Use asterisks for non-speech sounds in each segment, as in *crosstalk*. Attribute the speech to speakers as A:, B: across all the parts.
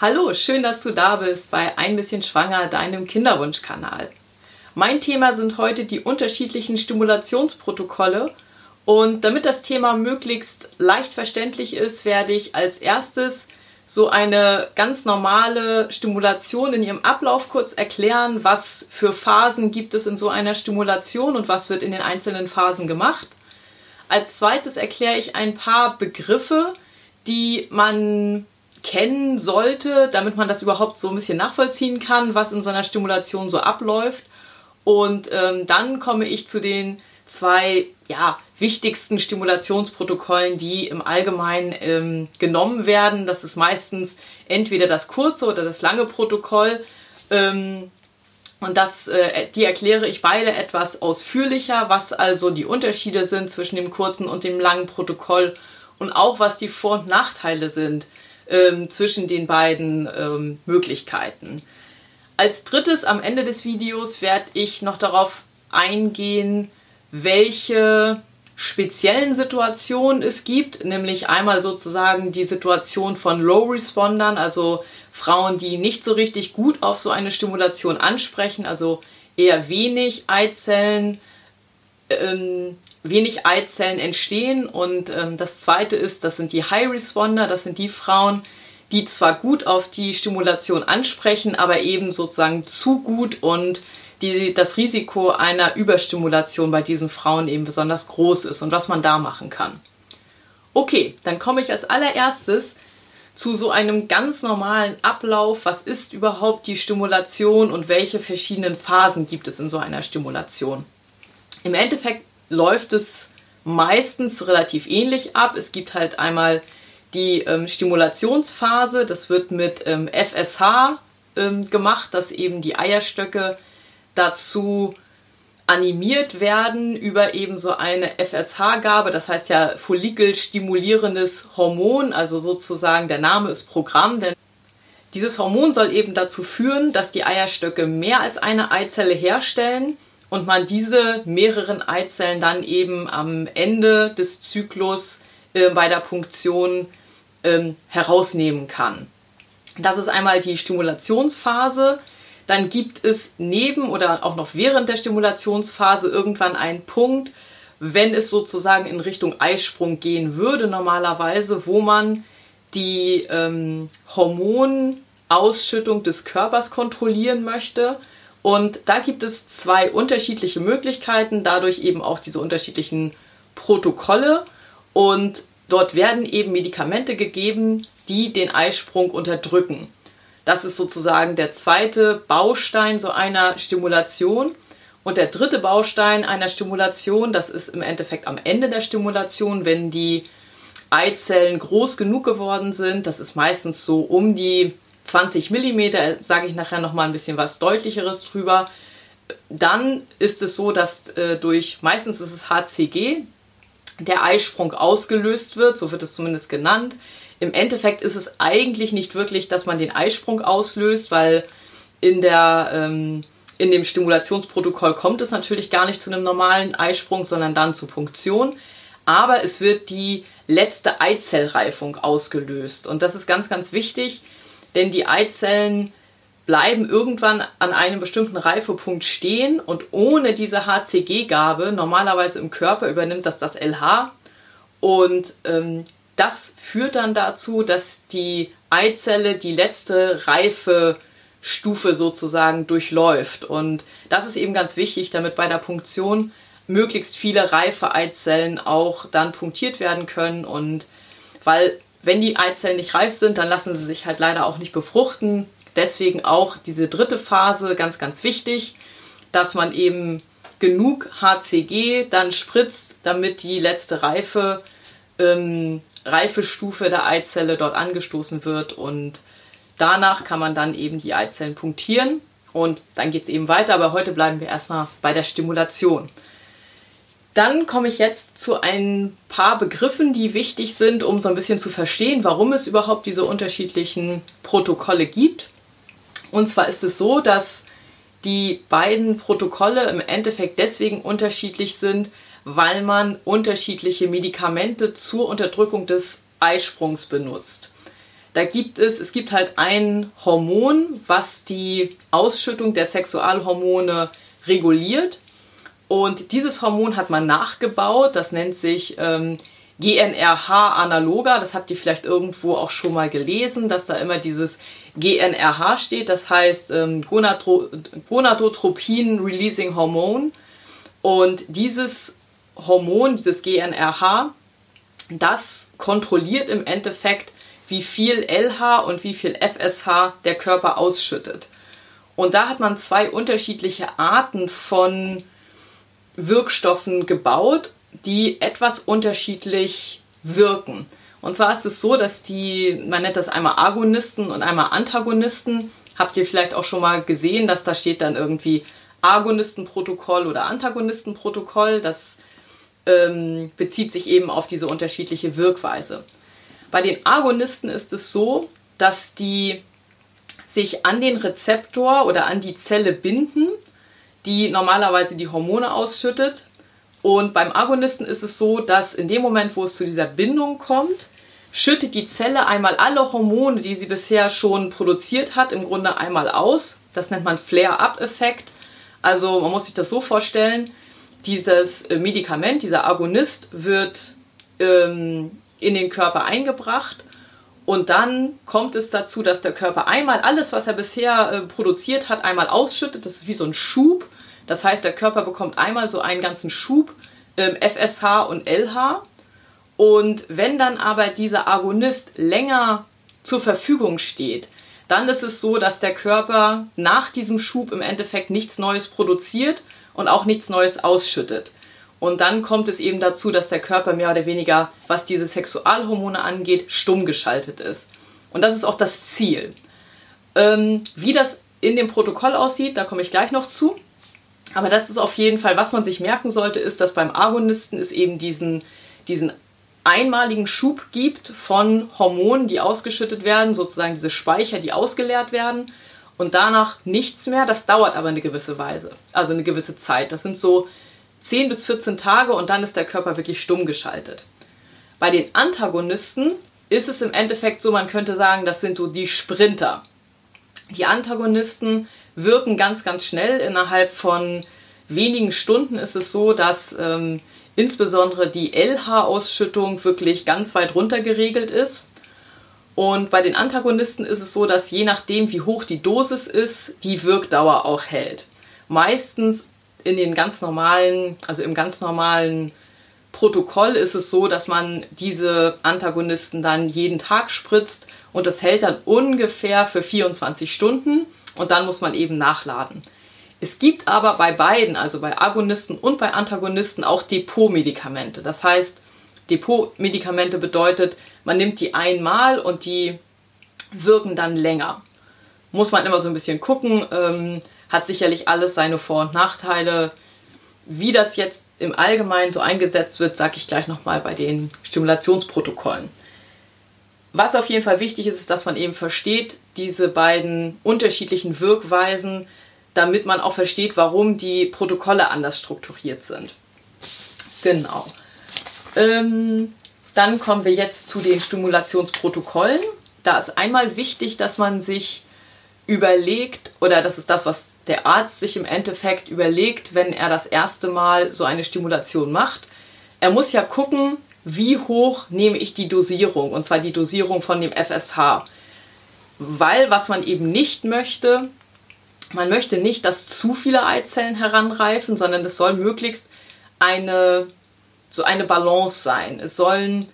A: Hallo, schön, dass du da bist bei Ein bisschen schwanger, deinem Kinderwunschkanal. Mein Thema sind heute die unterschiedlichen Stimulationsprotokolle und damit das Thema möglichst leicht verständlich ist, werde ich als erstes so eine ganz normale Stimulation in ihrem Ablauf kurz erklären, was für Phasen gibt es in so einer Stimulation und was wird in den einzelnen Phasen gemacht. Als zweites erkläre ich ein paar Begriffe, die man kennen sollte, damit man das überhaupt so ein bisschen nachvollziehen kann, was in so einer Stimulation so abläuft. Und ähm, dann komme ich zu den zwei ja, wichtigsten Stimulationsprotokollen, die im Allgemeinen ähm, genommen werden. Das ist meistens entweder das kurze oder das lange Protokoll. Ähm, und das, äh, die erkläre ich beide etwas ausführlicher, was also die Unterschiede sind zwischen dem kurzen und dem langen Protokoll und auch was die Vor- und Nachteile sind ähm, zwischen den beiden ähm, Möglichkeiten. Als drittes am Ende des Videos werde ich noch darauf eingehen, welche speziellen Situationen es gibt, nämlich einmal sozusagen die Situation von Low Respondern, also Frauen, die nicht so richtig gut auf so eine Stimulation ansprechen, also eher wenig Eizellen, ähm, wenig Eizellen entstehen. Und ähm, das zweite ist, das sind die High Responder, das sind die Frauen, die zwar gut auf die Stimulation ansprechen, aber eben sozusagen zu gut und die, das Risiko einer Überstimulation bei diesen Frauen eben besonders groß ist und was man da machen kann. Okay, dann komme ich als allererstes zu so einem ganz normalen Ablauf. Was ist überhaupt die Stimulation und welche verschiedenen Phasen gibt es in so einer Stimulation? Im Endeffekt läuft es meistens relativ ähnlich ab. Es gibt halt einmal die ähm, Stimulationsphase, das wird mit ähm, FSH ähm, gemacht, dass eben die Eierstöcke dazu animiert werden über eben so eine FSH-Gabe, das heißt ja follikelstimulierendes Hormon, also sozusagen der Name ist Programm, denn dieses Hormon soll eben dazu führen, dass die Eierstöcke mehr als eine Eizelle herstellen und man diese mehreren Eizellen dann eben am Ende des Zyklus äh, bei der Punktion ähm, herausnehmen kann. Das ist einmal die Stimulationsphase. Dann gibt es neben oder auch noch während der Stimulationsphase irgendwann einen Punkt, wenn es sozusagen in Richtung Eisprung gehen würde, normalerweise, wo man die ähm, Hormonausschüttung des Körpers kontrollieren möchte. Und da gibt es zwei unterschiedliche Möglichkeiten, dadurch eben auch diese unterschiedlichen Protokolle. Und dort werden eben Medikamente gegeben, die den Eisprung unterdrücken. Das ist sozusagen der zweite Baustein so einer Stimulation. Und der dritte Baustein einer Stimulation, das ist im Endeffekt am Ende der Stimulation, wenn die Eizellen groß genug geworden sind. Das ist meistens so um die 20 mm, sage ich nachher noch mal ein bisschen was deutlicheres drüber. Dann ist es so, dass äh, durch, meistens ist es HCG, der Eisprung ausgelöst wird, so wird es zumindest genannt. Im Endeffekt ist es eigentlich nicht wirklich, dass man den Eisprung auslöst, weil in, der, ähm, in dem Stimulationsprotokoll kommt es natürlich gar nicht zu einem normalen Eisprung, sondern dann zur Punktion. Aber es wird die letzte Eizellreifung ausgelöst. Und das ist ganz, ganz wichtig, denn die Eizellen bleiben irgendwann an einem bestimmten Reifepunkt stehen und ohne diese HCG-Gabe, normalerweise im Körper übernimmt das das LH und ähm, das führt dann dazu, dass die Eizelle die letzte Reifestufe sozusagen durchläuft. Und das ist eben ganz wichtig, damit bei der Punktion möglichst viele reife Eizellen auch dann punktiert werden können. Und weil wenn die Eizellen nicht reif sind, dann lassen sie sich halt leider auch nicht befruchten. Deswegen auch diese dritte Phase ganz, ganz wichtig, dass man eben genug HCG dann spritzt, damit die letzte Reife, ähm, Reifestufe der Eizelle dort angestoßen wird und danach kann man dann eben die Eizellen punktieren und dann geht es eben weiter, aber heute bleiben wir erstmal bei der Stimulation. Dann komme ich jetzt zu ein paar Begriffen, die wichtig sind, um so ein bisschen zu verstehen, warum es überhaupt diese unterschiedlichen Protokolle gibt. Und zwar ist es so, dass die beiden Protokolle im Endeffekt deswegen unterschiedlich sind, weil man unterschiedliche Medikamente zur Unterdrückung des Eisprungs benutzt. Da gibt es, es gibt halt ein Hormon, was die Ausschüttung der Sexualhormone reguliert. Und dieses Hormon hat man nachgebaut. Das nennt sich ähm, GNRH-Analoga. Das habt ihr vielleicht irgendwo auch schon mal gelesen, dass da immer dieses GNRH steht. Das heißt ähm, Gonadotropin Releasing Hormone. Und dieses Hormon, dieses GNRH, das kontrolliert im Endeffekt, wie viel LH und wie viel FSH der Körper ausschüttet. Und da hat man zwei unterschiedliche Arten von Wirkstoffen gebaut, die etwas unterschiedlich wirken. Und zwar ist es so, dass die, man nennt das einmal Agonisten und einmal Antagonisten. Habt ihr vielleicht auch schon mal gesehen, dass da steht dann irgendwie Agonistenprotokoll oder Antagonistenprotokoll. Das ähm, bezieht sich eben auf diese unterschiedliche Wirkweise. Bei den Agonisten ist es so, dass die sich an den Rezeptor oder an die Zelle binden, die normalerweise die Hormone ausschüttet. Und beim Agonisten ist es so, dass in dem Moment, wo es zu dieser Bindung kommt, schüttet die Zelle einmal alle Hormone, die sie bisher schon produziert hat, im Grunde einmal aus. Das nennt man Flare-up-Effekt. Also man muss sich das so vorstellen, dieses äh, Medikament, dieser Agonist wird ähm, in den Körper eingebracht und dann kommt es dazu, dass der Körper einmal alles, was er bisher äh, produziert hat, einmal ausschüttet. Das ist wie so ein Schub. Das heißt, der Körper bekommt einmal so einen ganzen Schub ähm, FSH und LH. Und wenn dann aber dieser Agonist länger zur Verfügung steht, dann ist es so, dass der Körper nach diesem Schub im Endeffekt nichts Neues produziert und auch nichts Neues ausschüttet. Und dann kommt es eben dazu, dass der Körper mehr oder weniger, was diese Sexualhormone angeht, stumm geschaltet ist. Und das ist auch das Ziel. Ähm, wie das in dem Protokoll aussieht, da komme ich gleich noch zu. Aber das ist auf jeden Fall, was man sich merken sollte, ist, dass beim Agonisten es eben diesen, diesen einmaligen Schub gibt von Hormonen, die ausgeschüttet werden, sozusagen diese Speicher, die ausgeleert werden und danach nichts mehr. Das dauert aber eine gewisse Weise, also eine gewisse Zeit. Das sind so 10 bis 14 Tage und dann ist der Körper wirklich stumm geschaltet. Bei den Antagonisten ist es im Endeffekt so, man könnte sagen, das sind so die Sprinter. Die Antagonisten wirken ganz, ganz schnell. Innerhalb von wenigen Stunden ist es so, dass ähm, insbesondere die LH-Ausschüttung wirklich ganz weit runter geregelt ist. Und bei den Antagonisten ist es so, dass je nachdem, wie hoch die Dosis ist, die Wirkdauer auch hält. Meistens in den ganz normalen, also im ganz normalen Protokoll ist es so, dass man diese Antagonisten dann jeden Tag spritzt und das hält dann ungefähr für 24 Stunden und dann muss man eben nachladen. Es gibt aber bei beiden, also bei Agonisten und bei Antagonisten, auch Depotmedikamente. Das heißt, Depotmedikamente bedeutet, man nimmt die einmal und die wirken dann länger. Muss man immer so ein bisschen gucken, ähm, hat sicherlich alles seine Vor- und Nachteile. Wie das jetzt im Allgemeinen so eingesetzt wird, sage ich gleich nochmal bei den Stimulationsprotokollen. Was auf jeden Fall wichtig ist, ist, dass man eben versteht, diese beiden unterschiedlichen Wirkweisen damit man auch versteht, warum die Protokolle anders strukturiert sind. Genau. Ähm, dann kommen wir jetzt zu den Stimulationsprotokollen. Da ist einmal wichtig, dass man sich überlegt, oder das ist das, was der Arzt sich im Endeffekt überlegt, wenn er das erste Mal so eine Stimulation macht. Er muss ja gucken, wie hoch nehme ich die Dosierung, und zwar die Dosierung von dem FSH. Weil was man eben nicht möchte, man möchte nicht, dass zu viele Eizellen heranreifen, sondern es soll möglichst eine, so eine Balance sein. Es sollen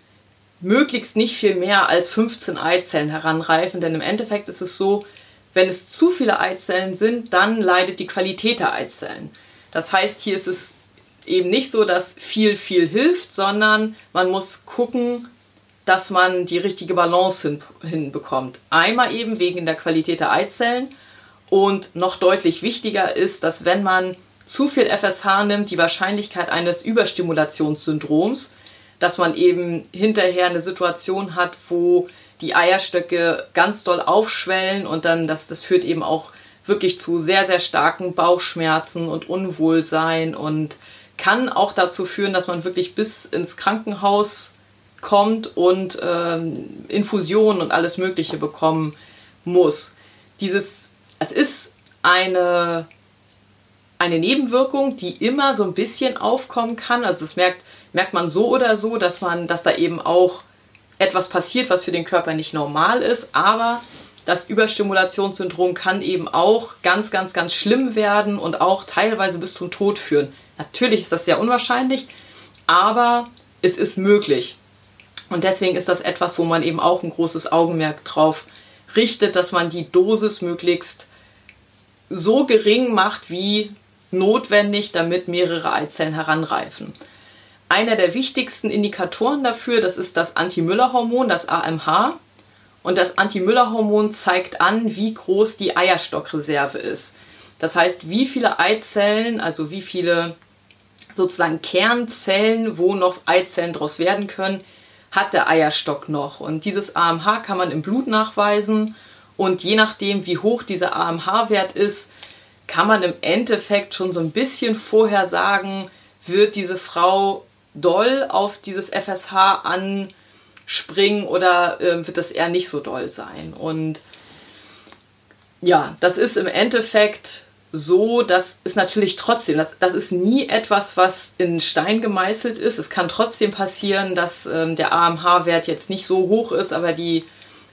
A: möglichst nicht viel mehr als 15 Eizellen heranreifen, denn im Endeffekt ist es so, wenn es zu viele Eizellen sind, dann leidet die Qualität der Eizellen. Das heißt, hier ist es eben nicht so, dass viel, viel hilft, sondern man muss gucken, dass man die richtige Balance hin, hinbekommt. Einmal eben wegen der Qualität der Eizellen und noch deutlich wichtiger ist, dass wenn man zu viel FSH nimmt, die Wahrscheinlichkeit eines Überstimulationssyndroms, dass man eben hinterher eine Situation hat, wo die Eierstöcke ganz doll aufschwellen und dann, das, das führt eben auch wirklich zu sehr, sehr starken Bauchschmerzen und Unwohlsein und kann auch dazu führen, dass man wirklich bis ins Krankenhaus kommt und ähm, Infusionen und alles Mögliche bekommen muss. Dieses, es ist eine, eine Nebenwirkung, die immer so ein bisschen aufkommen kann. Also das merkt, merkt man so oder so, dass man, dass da eben auch etwas passiert, was für den Körper nicht normal ist, aber das Überstimulationssyndrom kann eben auch ganz, ganz, ganz schlimm werden und auch teilweise bis zum Tod führen. Natürlich ist das sehr unwahrscheinlich, aber es ist möglich. Und deswegen ist das etwas, wo man eben auch ein großes Augenmerk drauf richtet, dass man die Dosis möglichst so gering macht wie notwendig, damit mehrere Eizellen heranreifen. Einer der wichtigsten Indikatoren dafür, das ist das Anti-Müller-Hormon, das AMH. Und das Anti-Müller-Hormon zeigt an, wie groß die Eierstockreserve ist. Das heißt, wie viele Eizellen, also wie viele sozusagen Kernzellen, wo noch Eizellen daraus werden können, hat der Eierstock noch. Und dieses AMH kann man im Blut nachweisen. Und je nachdem, wie hoch dieser AMH-Wert ist, kann man im Endeffekt schon so ein bisschen vorher sagen, wird diese Frau doll auf dieses FSH anspringen oder äh, wird das eher nicht so doll sein. Und ja, das ist im Endeffekt so, dass es natürlich trotzdem, das, das ist nie etwas, was in Stein gemeißelt ist. Es kann trotzdem passieren, dass ähm, der AMH-Wert jetzt nicht so hoch ist, aber die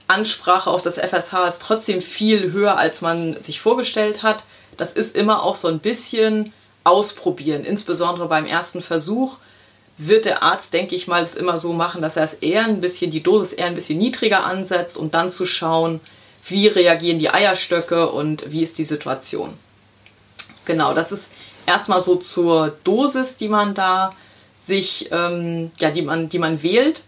A: Ansprache auf das FSH ist trotzdem viel höher, als man sich vorgestellt hat. Das ist immer auch so ein bisschen ausprobieren, insbesondere beim ersten Versuch wird der Arzt, denke ich mal, es immer so machen, dass er es eher ein bisschen, die Dosis eher ein bisschen niedriger ansetzt, um dann zu schauen, wie reagieren die Eierstöcke und wie ist die Situation. Genau, das ist erstmal so zur Dosis, die man da sich, ähm, ja, die man, die man wählt.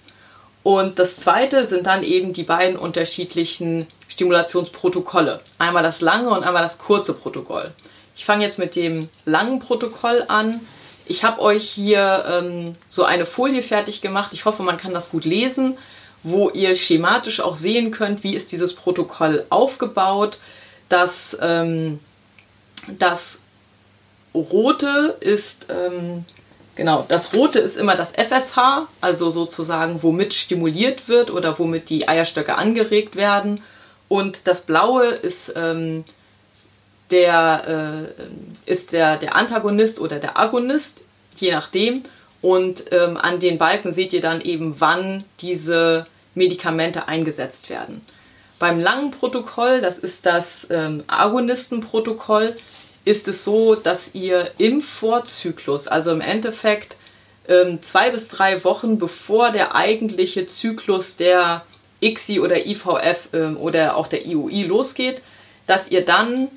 A: Und das zweite sind dann eben die beiden unterschiedlichen Stimulationsprotokolle. Einmal das lange und einmal das kurze Protokoll. Ich fange jetzt mit dem langen Protokoll an. Ich habe euch hier ähm, so eine Folie fertig gemacht. Ich hoffe, man kann das gut lesen, wo ihr schematisch auch sehen könnt, wie ist dieses Protokoll aufgebaut. Das, ähm, das rote ist, ähm, genau, das rote ist immer das FSH, also sozusagen, womit stimuliert wird oder womit die Eierstöcke angeregt werden. Und das blaue ist ähm, der äh, ist der, der Antagonist oder der Agonist, je nachdem. Und ähm, an den Balken seht ihr dann eben, wann diese Medikamente eingesetzt werden. Beim langen Protokoll, das ist das ähm, Agonistenprotokoll, ist es so, dass ihr im Vorzyklus, also im Endeffekt ähm, zwei bis drei Wochen bevor der eigentliche Zyklus der ICSI oder IVF ähm, oder auch der IUI losgeht, dass ihr dann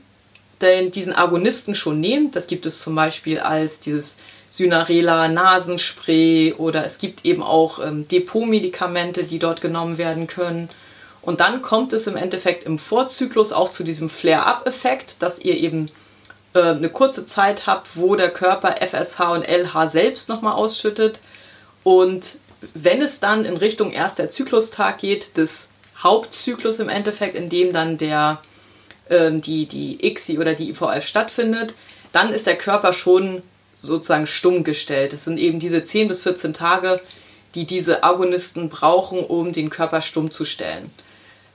A: den, diesen Agonisten schon nehmt. Das gibt es zum Beispiel als dieses Synarela Nasenspray oder es gibt eben auch ähm, Depotmedikamente, die dort genommen werden können. Und dann kommt es im Endeffekt im Vorzyklus auch zu diesem Flare-up-Effekt, dass ihr eben äh, eine kurze Zeit habt, wo der Körper FSH und LH selbst nochmal ausschüttet. Und wenn es dann in Richtung erster Zyklustag geht, des Hauptzyklus im Endeffekt, in dem dann der ähm, die, die ICSI oder die IVF stattfindet, dann ist der Körper schon sozusagen stumm gestellt. Das sind eben diese 10 bis 14 Tage, die diese Agonisten brauchen, um den Körper stumm zu stellen.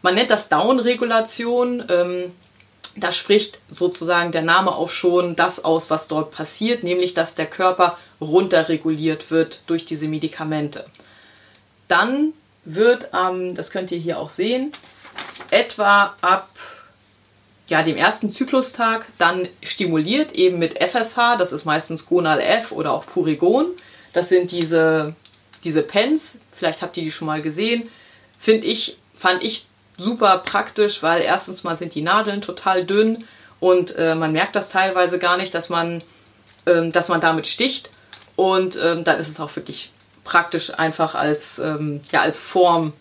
A: Man nennt das Downregulation. Ähm, da spricht sozusagen der Name auch schon das aus, was dort passiert, nämlich dass der Körper runterreguliert wird durch diese Medikamente. Dann wird, ähm, das könnt ihr hier auch sehen, etwa ab ja, dem ersten Zyklustag dann stimuliert, eben mit FSH, das ist meistens Gonal F oder auch Purigon. Das sind diese, diese Pens, vielleicht habt ihr die schon mal gesehen. Finde ich, fand ich super praktisch, weil erstens mal sind die Nadeln total dünn und äh, man merkt das teilweise gar nicht, dass man, ähm, dass man damit sticht. Und ähm, dann ist es auch wirklich praktisch einfach als, ähm, ja, als Form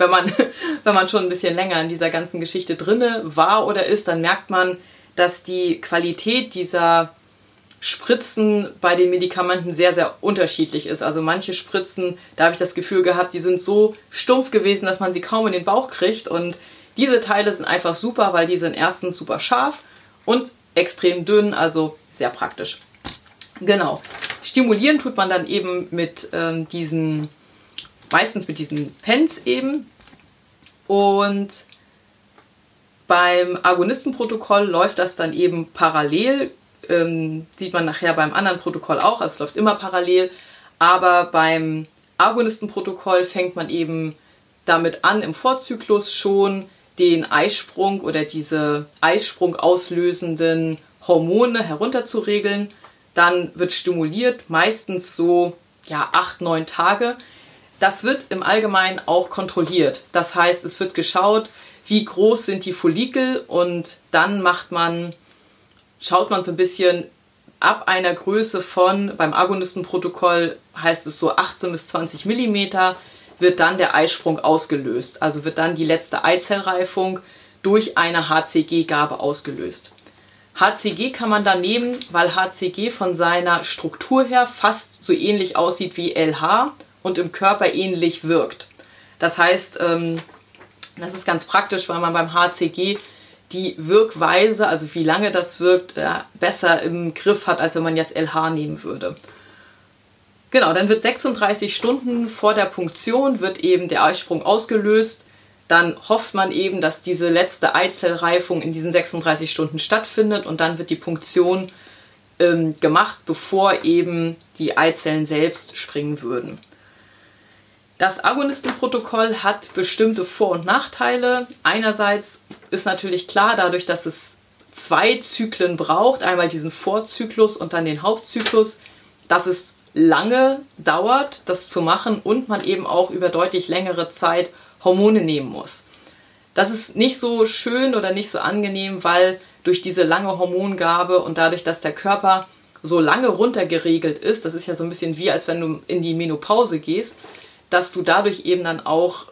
A: wenn man, *laughs* wenn man schon ein bisschen länger in dieser ganzen Geschichte drinne war oder ist, dann merkt man, dass die Qualität dieser Spritzen bei den Medikamenten sehr, sehr unterschiedlich ist. Also manche Spritzen, da habe ich das Gefühl gehabt, die sind so stumpf gewesen, dass man sie kaum in den Bauch kriegt. Und diese Teile sind einfach super, weil die sind erstens super scharf und extrem dünn, also sehr praktisch. Genau. Stimulieren tut man dann eben mit ähm, diesen meistens mit diesen Pens eben. Und beim Agonistenprotokoll läuft das dann eben parallel. Ähm, sieht man nachher beim anderen Protokoll auch, also es läuft immer parallel. Aber beim Agonistenprotokoll fängt man eben damit an, im Vorzyklus schon den Eisprung oder diese Eisprung auslösenden Hormone herunterzuregeln. Dann wird stimuliert, meistens so ja, acht, neun Tage. Das wird im Allgemeinen auch kontrolliert. Das heißt, es wird geschaut, wie groß sind die Follikel und dann macht man, schaut man so ein bisschen ab einer Größe von, beim Agonistenprotokoll heißt es so 18 bis 20 Millimeter, wird dann der Eisprung ausgelöst. Also wird dann die letzte Eizellreifung durch eine HCG-Gabe ausgelöst. HCG kann man dann nehmen, weil HCG von seiner Struktur her fast so ähnlich aussieht wie LH und im Körper ähnlich wirkt. Das heißt, ähm, das ist ganz praktisch, weil man beim HCG die Wirkweise, also wie lange das wirkt, äh, besser im Griff hat, als wenn man jetzt LH nehmen würde. Genau, dann wird 36 Stunden vor der Punktion wird eben der Eisprung ausgelöst. Dann hofft man eben, dass diese letzte Eizellreifung in diesen 36 Stunden stattfindet und dann wird die Punktion ähm, gemacht, bevor eben die Eizellen selbst springen würden. Das Agonistenprotokoll hat bestimmte Vor- und Nachteile. Einerseits ist natürlich klar, dadurch, dass es zwei Zyklen braucht, einmal diesen Vorzyklus und dann den Hauptzyklus, dass es lange dauert, das zu machen und man eben auch über deutlich längere Zeit Hormone nehmen muss. Das ist nicht so schön oder nicht so angenehm, weil durch diese lange Hormongabe und dadurch, dass der Körper so lange runtergeregelt ist, das ist ja so ein bisschen wie, als wenn du in die Menopause gehst, dass du dadurch eben dann auch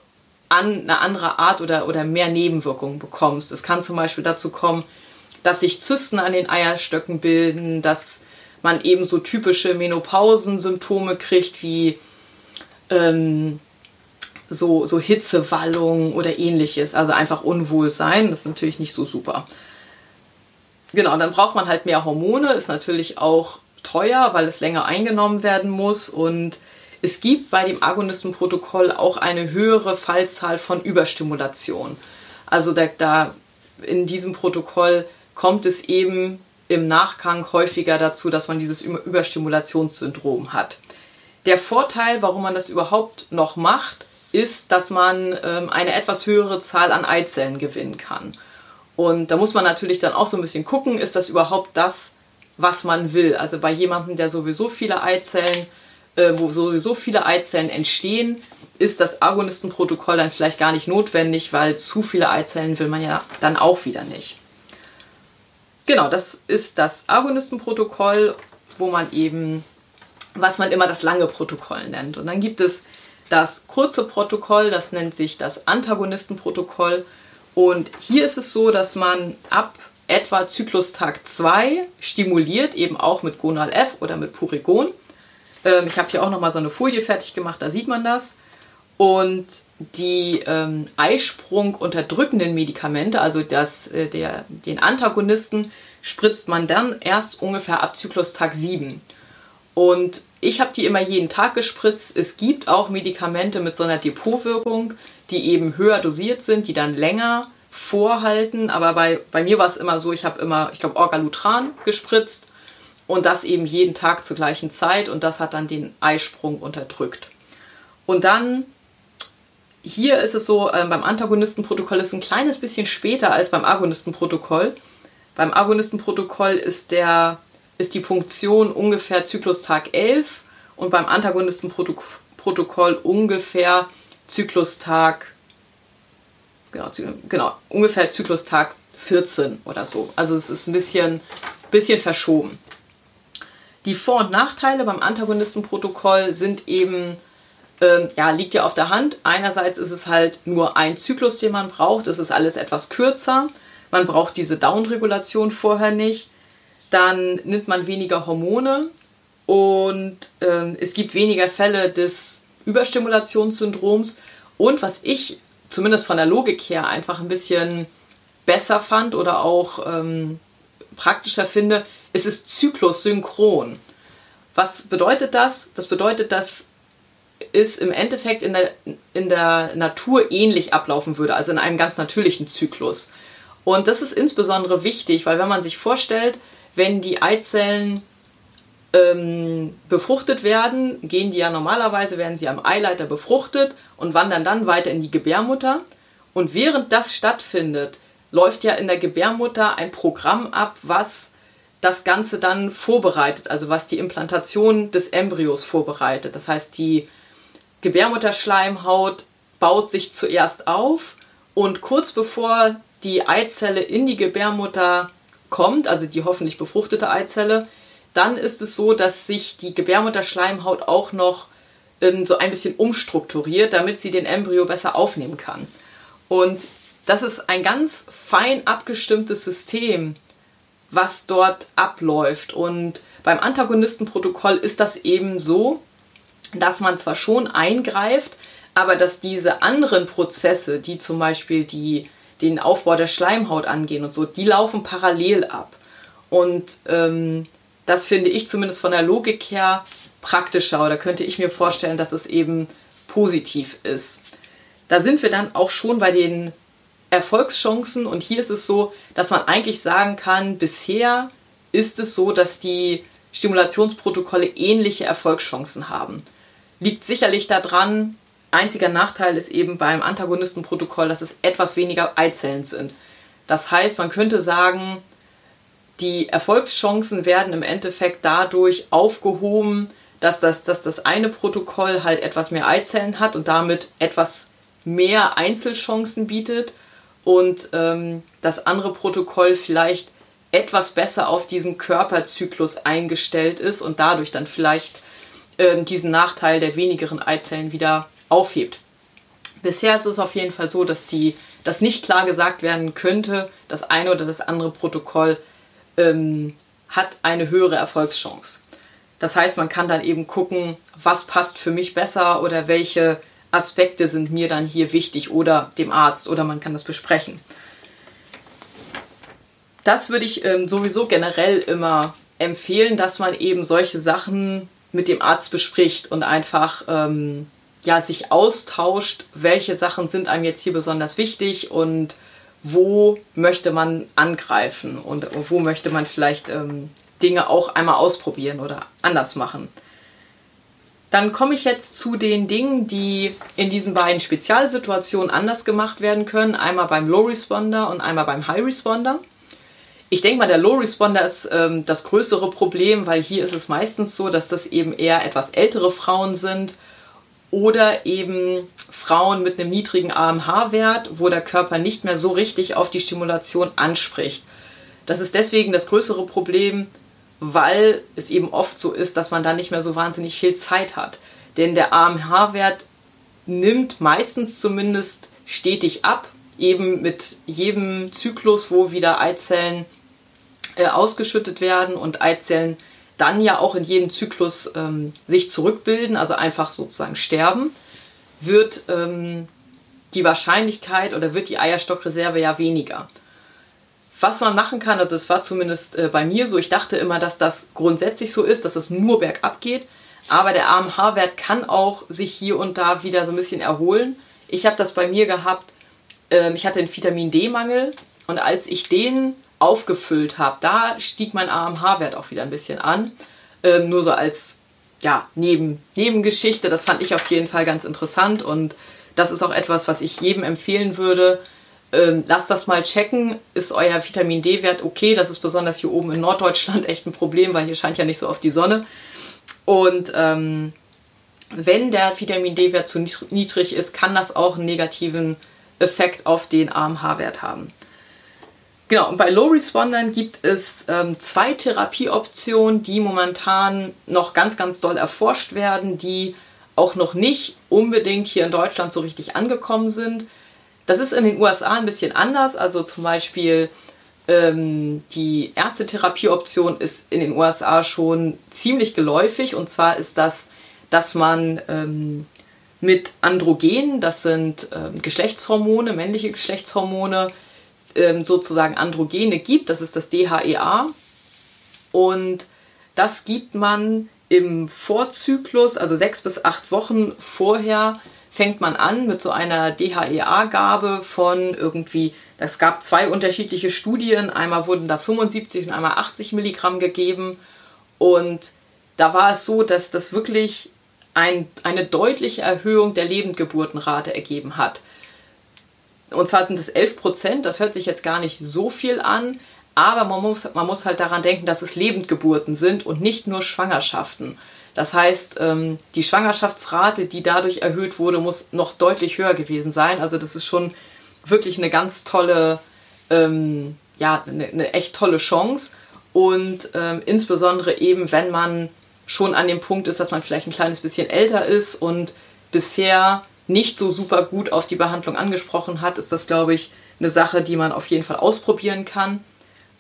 A: an eine andere Art oder, oder mehr Nebenwirkungen bekommst. Es kann zum Beispiel dazu kommen, dass sich Zysten an den Eierstöcken bilden, dass man eben so typische Menopausensymptome kriegt wie ähm, so, so Hitzewallung oder ähnliches, also einfach Unwohlsein. Das ist natürlich nicht so super. Genau, dann braucht man halt mehr Hormone, ist natürlich auch teuer, weil es länger eingenommen werden muss und es gibt bei dem Agonistenprotokoll auch eine höhere Fallzahl von Überstimulation. Also da, da in diesem Protokoll kommt es eben im Nachgang häufiger dazu, dass man dieses Überstimulationssyndrom hat. Der Vorteil, warum man das überhaupt noch macht, ist, dass man ähm, eine etwas höhere Zahl an Eizellen gewinnen kann. Und da muss man natürlich dann auch so ein bisschen gucken, ist das überhaupt das, was man will. Also bei jemandem, der sowieso viele Eizellen, äh, wo sowieso viele Eizellen entstehen, ist das Agonistenprotokoll dann vielleicht gar nicht notwendig, weil zu viele Eizellen will man ja dann auch wieder nicht. Genau, das ist das Agonistenprotokoll, wo man eben, was man immer das lange Protokoll nennt. Und dann gibt es das kurze Protokoll, das nennt sich das Antagonistenprotokoll. Und hier ist es so, dass man ab etwa Zyklustag 2 stimuliert, eben auch mit Gonal F oder mit Purigon. Ähm, ich habe hier auch nochmal so eine Folie fertig gemacht, da sieht man das. Und die ähm, Eisprung unterdrückenden Medikamente, also das, äh, der, den Antagonisten, spritzt man dann erst ungefähr ab Zyklustag 7. Und ich habe die immer jeden Tag gespritzt. Es gibt auch Medikamente mit so einer Depotwirkung, die eben höher dosiert sind, die dann länger vorhalten. Aber bei, bei mir war es immer so, ich habe immer, ich glaube, Orgalutran gespritzt und das eben jeden Tag zur gleichen Zeit und das hat dann den Eisprung unterdrückt. Und dann hier ist es so, äh, beim Antagonistenprotokoll ist es ein kleines bisschen später als beim Agonistenprotokoll. Beim Agonistenprotokoll ist, der, ist die Punktion ungefähr Zyklustag 11 und beim Antagonistenprotokoll ungefähr Zyklustag, genau, genau, ungefähr Zyklustag 14 oder so. Also es ist ein bisschen, bisschen verschoben. Die Vor- und Nachteile beim Antagonistenprotokoll sind eben ähm, ja, liegt ja auf der Hand. Einerseits ist es halt nur ein Zyklus, den man braucht. Es ist alles etwas kürzer. Man braucht diese Downregulation vorher nicht. Dann nimmt man weniger Hormone und ähm, es gibt weniger Fälle des Überstimulationssyndroms. Und was ich zumindest von der Logik her einfach ein bisschen besser fand oder auch ähm, praktischer finde, es ist zyklussynchron. Was bedeutet das? Das bedeutet, dass es im Endeffekt in der, in der Natur ähnlich ablaufen würde, also in einem ganz natürlichen Zyklus. Und das ist insbesondere wichtig, weil wenn man sich vorstellt, wenn die Eizellen ähm, befruchtet werden, gehen die ja normalerweise, werden sie am Eileiter befruchtet und wandern dann weiter in die Gebärmutter. Und während das stattfindet, läuft ja in der Gebärmutter ein Programm ab, was das Ganze dann vorbereitet, also was die Implantation des Embryos vorbereitet. Das heißt, die Gebärmutterschleimhaut baut sich zuerst auf und kurz bevor die Eizelle in die Gebärmutter kommt, also die hoffentlich befruchtete Eizelle, dann ist es so, dass sich die Gebärmutterschleimhaut auch noch ähm, so ein bisschen umstrukturiert, damit sie den Embryo besser aufnehmen kann. Und das ist ein ganz fein abgestimmtes System, was dort abläuft. Und beim Antagonistenprotokoll ist das eben so, dass man zwar schon eingreift, aber dass diese anderen Prozesse, die zum Beispiel die, den Aufbau der Schleimhaut angehen und so, die laufen parallel ab. Und ähm, das finde ich zumindest von der Logik her praktischer oder könnte ich mir vorstellen, dass es eben positiv ist. Da sind wir dann auch schon bei den Erfolgschancen und hier ist es so, dass man eigentlich sagen kann, bisher ist es so, dass die Stimulationsprotokolle ähnliche Erfolgschancen haben. Liegt sicherlich daran, einziger Nachteil ist eben beim Antagonistenprotokoll, dass es etwas weniger Eizellen sind. Das heißt, man könnte sagen, die Erfolgschancen werden im Endeffekt dadurch aufgehoben, dass das, dass das eine Protokoll halt etwas mehr Eizellen hat und damit etwas mehr Einzelchancen bietet und ähm, das andere Protokoll vielleicht etwas besser auf diesen Körperzyklus eingestellt ist und dadurch dann vielleicht ähm, diesen Nachteil der wenigeren Eizellen wieder aufhebt. Bisher ist es auf jeden Fall so, dass die, dass nicht klar gesagt werden könnte, das eine oder das andere Protokoll ähm, hat eine höhere Erfolgschance. Das heißt, man kann dann eben gucken, was passt für mich besser oder welche Aspekte sind mir dann hier wichtig oder dem Arzt oder man kann das besprechen. Das würde ich ähm, sowieso generell immer empfehlen, dass man eben solche Sachen mit dem Arzt bespricht und einfach ähm, ja, sich austauscht, welche Sachen sind einem jetzt hier besonders wichtig und wo möchte man angreifen und wo möchte man vielleicht ähm, Dinge auch einmal ausprobieren oder anders machen. Dann komme ich jetzt zu den Dingen, die in diesen beiden Spezialsituationen anders gemacht werden können. Einmal beim Low Responder und einmal beim High Responder. Ich denke mal, der Low Responder ist ähm, das größere Problem, weil hier ist es meistens so, dass das eben eher etwas ältere Frauen sind oder eben Frauen mit einem niedrigen AMH-Wert, wo der Körper nicht mehr so richtig auf die Stimulation anspricht. Das ist deswegen das größere Problem, weil es eben oft so ist, dass man dann nicht mehr so wahnsinnig viel Zeit hat. Denn der AMH-Wert nimmt meistens zumindest stetig ab, eben mit jedem Zyklus, wo wieder Eizellen äh, ausgeschüttet werden und Eizellen dann ja auch in jedem Zyklus ähm, sich zurückbilden, also einfach sozusagen sterben, wird ähm, die Wahrscheinlichkeit oder wird die Eierstockreserve ja weniger was man machen kann, also es war zumindest äh, bei mir so, ich dachte immer, dass das grundsätzlich so ist, dass es nur bergab geht, aber der AMH-Wert kann auch sich hier und da wieder so ein bisschen erholen. Ich habe das bei mir gehabt, ähm, ich hatte einen Vitamin D-Mangel und als ich den aufgefüllt habe, da stieg mein AMH-Wert auch wieder ein bisschen an. Ähm, nur so als ja, Neben, Nebengeschichte, das fand ich auf jeden Fall ganz interessant und das ist auch etwas, was ich jedem empfehlen würde, ähm, lasst das mal checken. Ist euer Vitamin D-Wert okay? Das ist besonders hier oben in Norddeutschland echt ein Problem, weil hier scheint ja nicht so oft die Sonne. Und ähm, wenn der Vitamin D-Wert zu niedrig ist, kann das auch einen negativen Effekt auf den AMH-Wert haben. Genau, und bei Low Respondern gibt es ähm, zwei Therapieoptionen, die momentan noch ganz, ganz doll erforscht werden, die auch noch nicht unbedingt hier in Deutschland so richtig angekommen sind. Das ist in den USA ein bisschen anders. Also zum Beispiel ähm, die erste Therapieoption ist in den USA schon ziemlich geläufig. Und zwar ist das, dass man ähm, mit Androgenen, das sind ähm, Geschlechtshormone, männliche Geschlechtshormone, ähm, sozusagen Androgene gibt. Das ist das DHEA. Und das gibt man im Vorzyklus, also sechs bis acht Wochen vorher, fängt man an mit so einer DHEA-Gabe von irgendwie, es gab zwei unterschiedliche Studien, einmal wurden da 75 und einmal 80 Milligramm gegeben und da war es so, dass das wirklich ein, eine deutliche Erhöhung der Lebendgeburtenrate ergeben hat. Und zwar sind es 11 Prozent, das hört sich jetzt gar nicht so viel an, aber man muss, man muss halt daran denken, dass es Lebendgeburten sind und nicht nur Schwangerschaften. Das heißt, ähm, die Schwangerschaftsrate, die dadurch erhöht wurde, muss noch deutlich höher gewesen sein. Also das ist schon wirklich eine ganz tolle, ähm, ja, eine, eine, echt tolle Chance. Und ähm, insbesondere eben, wenn man schon an dem Punkt ist, dass man vielleicht ein kleines bisschen älter ist und bisher nicht so super gut auf die Behandlung angesprochen hat, ist das, glaube ich, eine Sache, die man auf jeden Fall ausprobieren kann.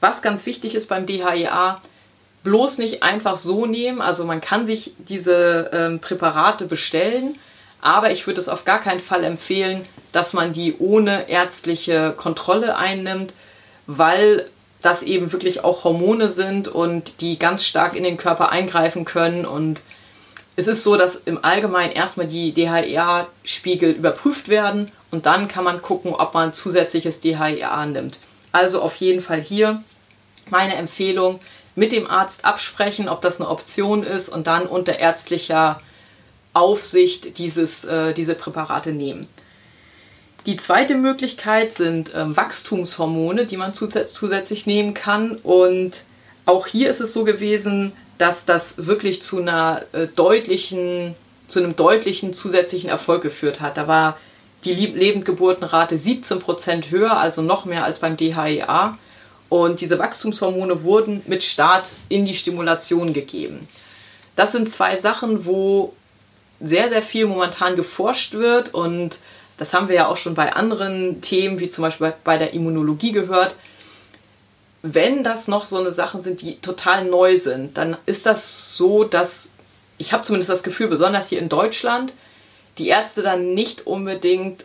A: Was ganz wichtig ist beim DHEA, bloß nicht einfach so nehmen. Also man kann sich diese ähm, Präparate bestellen, aber ich würde es auf gar keinen Fall empfehlen, dass man die ohne ärztliche Kontrolle einnimmt, weil das eben wirklich auch Hormone sind und die ganz stark in den Körper eingreifen können. Und es ist so, dass im Allgemeinen erstmal die DHEA-Spiegel überprüft werden und dann kann man gucken, ob man zusätzliches DHEA nimmt. Also auf jeden Fall hier meine Empfehlung, mit dem Arzt absprechen, ob das eine Option ist und dann unter ärztlicher Aufsicht dieses, äh, diese Präparate nehmen. Die zweite Möglichkeit sind ähm, Wachstumshormone, die man zusätzlich nehmen kann. Und auch hier ist es so gewesen, dass das wirklich zu einer äh, deutlichen, zu einem deutlichen zusätzlichen Erfolg geführt hat. Da war die Lebendgeburtenrate 17% höher, also noch mehr als beim DHEA. Und diese Wachstumshormone wurden mit Start in die Stimulation gegeben. Das sind zwei Sachen, wo sehr, sehr viel momentan geforscht wird und das haben wir ja auch schon bei anderen Themen, wie zum Beispiel bei der Immunologie gehört. Wenn das noch so eine Sachen sind, die total neu sind, dann ist das so, dass ich habe zumindest das Gefühl, besonders hier in Deutschland, die Ärzte dann nicht unbedingt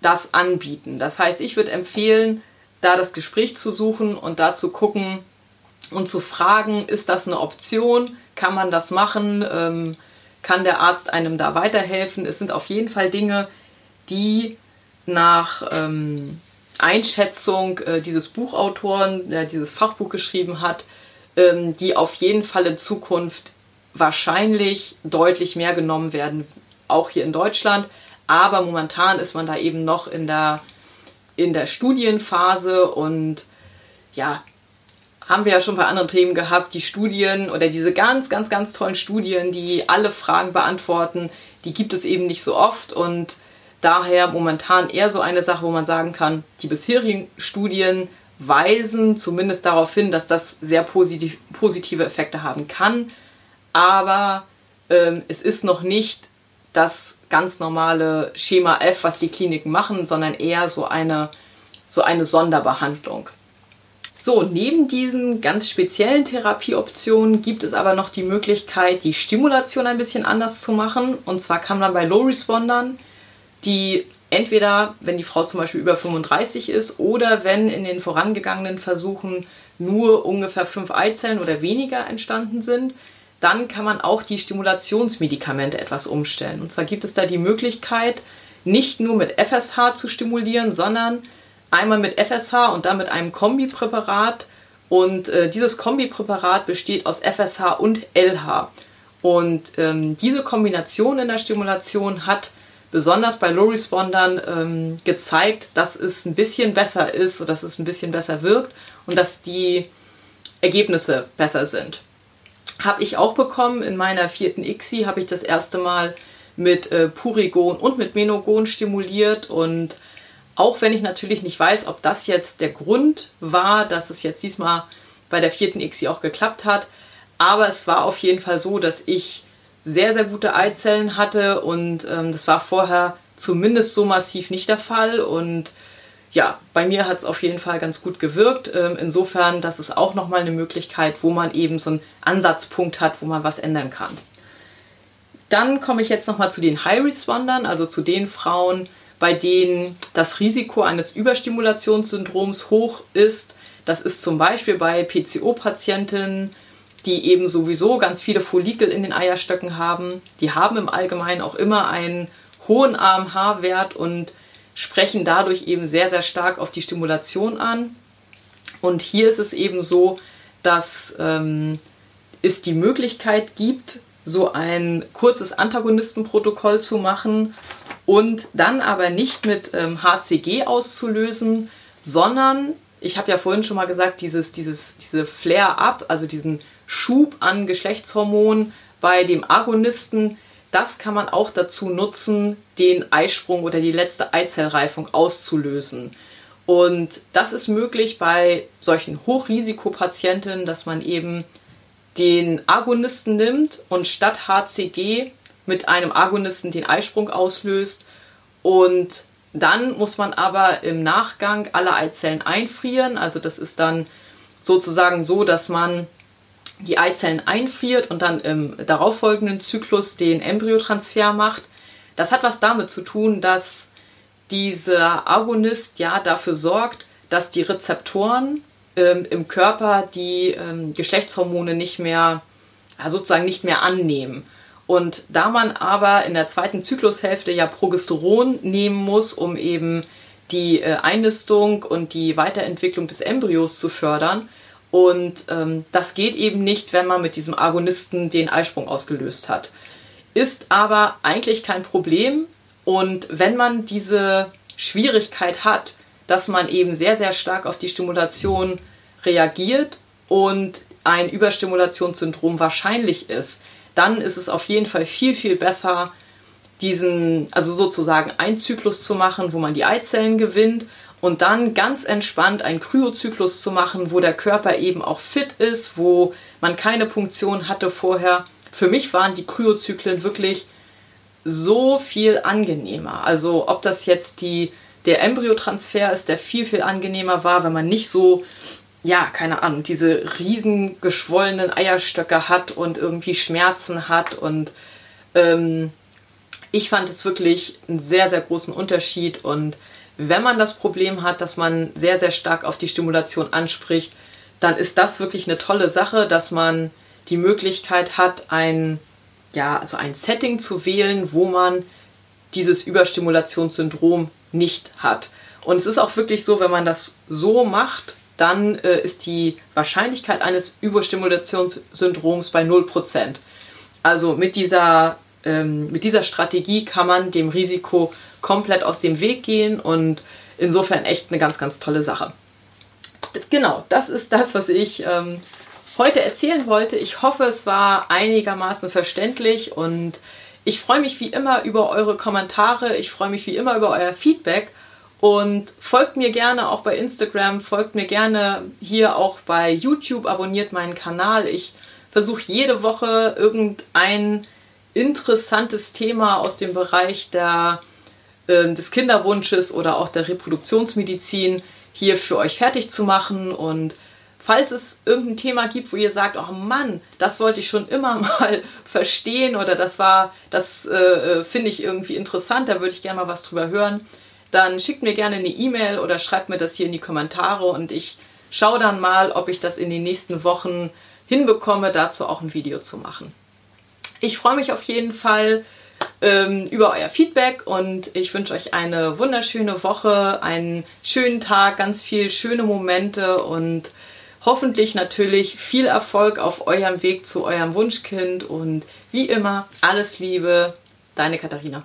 A: das anbieten. Das heißt, ich würde empfehlen, da das Gespräch zu suchen und da zu gucken und zu fragen, ist das eine Option? Kann man das machen? Ähm, kann der Arzt einem da weiterhelfen? Es sind auf jeden Fall Dinge, die nach ähm, Einschätzung äh, dieses Buchautoren, der dieses Fachbuch geschrieben hat, ähm, die auf jeden Fall in Zukunft wahrscheinlich deutlich mehr genommen werden, auch hier in Deutschland. Aber momentan ist man da eben noch in der, in der Studienphase und ja, haben wir ja schon bei anderen Themen gehabt, die Studien oder diese ganz, ganz, ganz tollen Studien, die alle Fragen beantworten, die gibt es eben nicht so oft und daher momentan eher so eine Sache, wo man sagen kann, die bisherigen Studien weisen zumindest darauf hin, dass das sehr positiv, positive Effekte haben kann. Aber ähm, es ist noch nicht das ganz normale Schema F, was die Kliniken machen, sondern eher so eine, so eine Sonderbehandlung. So, neben diesen ganz speziellen Therapieoptionen gibt es aber noch die Möglichkeit, die Stimulation ein bisschen anders zu machen. Und zwar kann man bei Low Respondern die entweder, wenn die Frau zum Beispiel über 35 ist oder wenn in den vorangegangenen Versuchen nur ungefähr fünf Eizellen oder weniger entstanden sind, dann kann man auch die Stimulationsmedikamente etwas umstellen. Und zwar gibt es da die Möglichkeit, nicht nur mit FSH zu stimulieren, sondern einmal mit FSH und dann mit einem Kombipräparat. Und äh, dieses Kombipräparat besteht aus FSH und LH. Und ähm, diese Kombination in der Stimulation hat besonders bei Low Respondern ähm, gezeigt, dass es ein bisschen besser ist oder dass es ein bisschen besser wirkt und dass die Ergebnisse besser sind. Habe ich auch bekommen. In meiner vierten ICSI, habe ich das erste Mal mit äh, Purigon und mit Menogon stimuliert. Und auch wenn ich natürlich nicht weiß, ob das jetzt der Grund war, dass es jetzt diesmal bei der vierten ICSI auch geklappt hat, aber es war auf jeden Fall so, dass ich sehr, sehr gute Eizellen hatte. Und ähm, das war vorher zumindest so massiv nicht der Fall. Und ja, bei mir hat es auf jeden Fall ganz gut gewirkt. Ähm, insofern, das ist auch nochmal eine Möglichkeit, wo man eben so einen Ansatzpunkt hat, wo man was ändern kann. Dann komme ich jetzt nochmal zu den High Respondern, also zu den Frauen, bei denen das Risiko eines Überstimulationssyndroms hoch ist. Das ist zum Beispiel bei PCO-Patientinnen die eben sowieso ganz viele Follikel in den Eierstöcken haben. Die haben im Allgemeinen auch immer einen hohen AMH-Wert und sprechen dadurch eben sehr, sehr stark auf die Stimulation an. Und hier ist es eben so, dass ähm, es die Möglichkeit gibt, so ein kurzes Antagonistenprotokoll zu machen und dann aber nicht mit ähm, HCG auszulösen, sondern, ich habe ja vorhin schon mal gesagt, dieses, dieses, diese Flare-up, also diesen Schub an Geschlechtshormonen bei dem Agonisten, das kann man auch dazu nutzen, den Eisprung oder die letzte Eizellreifung auszulösen. Und das ist möglich bei solchen Hochrisikopatientinnen, dass man eben den Agonisten nimmt und statt HCG mit einem Agonisten den Eisprung auslöst. Und dann muss man aber im Nachgang alle Eizellen einfrieren. Also das ist dann sozusagen so, dass man die Eizellen einfriert und dann im darauffolgenden Zyklus den Embryotransfer macht. Das hat was damit zu tun, dass dieser Agonist ja dafür sorgt, dass die Rezeptoren ähm, im Körper die ähm, Geschlechtshormone nicht mehr, ja, sozusagen nicht mehr annehmen. Und da man aber in der zweiten Zyklushälfte ja Progesteron nehmen muss, um eben die äh, Einnistung und die Weiterentwicklung des Embryos zu fördern, und ähm, das geht eben nicht, wenn man mit diesem Agonisten den Eisprung ausgelöst hat. Ist aber eigentlich kein Problem. Und wenn man diese Schwierigkeit hat, dass man eben sehr, sehr stark auf die Stimulation reagiert und ein Überstimulationssyndrom wahrscheinlich ist, dann ist es auf jeden Fall viel, viel besser, diesen, also sozusagen einen Zyklus zu machen, wo man die Eizellen gewinnt und dann ganz entspannt einen Kryozyklus zu machen, wo der Körper eben auch fit ist, wo man keine Punktion hatte vorher. Für mich waren die Kryozyklen wirklich so viel angenehmer. Also ob das jetzt die, der Embryotransfer ist, der viel, viel angenehmer war, wenn man nicht so, ja, keine Ahnung, diese riesen geschwollenen Eierstöcke hat und irgendwie Schmerzen hat. Und ähm, ich fand es wirklich einen sehr, sehr großen Unterschied und wenn man das Problem hat, dass man sehr, sehr stark auf die Stimulation anspricht, dann ist das wirklich eine tolle Sache, dass man die Möglichkeit hat, ein, ja, also ein Setting zu wählen, wo man dieses Überstimulationssyndrom nicht hat. Und es ist auch wirklich so, wenn man das so macht, dann äh, ist die Wahrscheinlichkeit eines Überstimulationssyndroms bei 0%. Also mit dieser, ähm, mit dieser Strategie kann man dem Risiko komplett aus dem Weg gehen und insofern echt eine ganz, ganz tolle Sache. Genau, das ist das, was ich ähm, heute erzählen wollte. Ich hoffe, es war einigermaßen verständlich und ich freue mich wie immer über eure Kommentare. Ich freue mich wie immer über euer Feedback. Und folgt mir gerne auch bei Instagram, folgt mir gerne hier auch bei YouTube, abonniert meinen Kanal. Ich versuche jede Woche irgendein interessantes Thema aus dem Bereich der ähm, des Kinderwunsches oder auch der Reproduktionsmedizin hier für euch fertig zu machen. Und falls es irgendein Thema gibt, wo ihr sagt, oh Mann, das wollte ich schon immer *laughs* mal verstehen oder das war, das äh, äh, finde ich irgendwie interessant, da würde ich gerne mal was drüber hören, dann schickt mir gerne eine E-Mail oder schreibt mir das hier in die Kommentare und ich schaue dann mal, ob ich das in den nächsten Wochen hinbekomme, dazu auch ein Video zu machen. Ich freue mich auf jeden Fall ähm, über euer Feedback und ich wünsche euch eine wunderschöne Woche, einen schönen Tag, ganz viel schöne Momente und hoffentlich natürlich viel Erfolg auf eurem Weg zu eurem Wunschkind und wie immer alles Liebe, deine Katharina.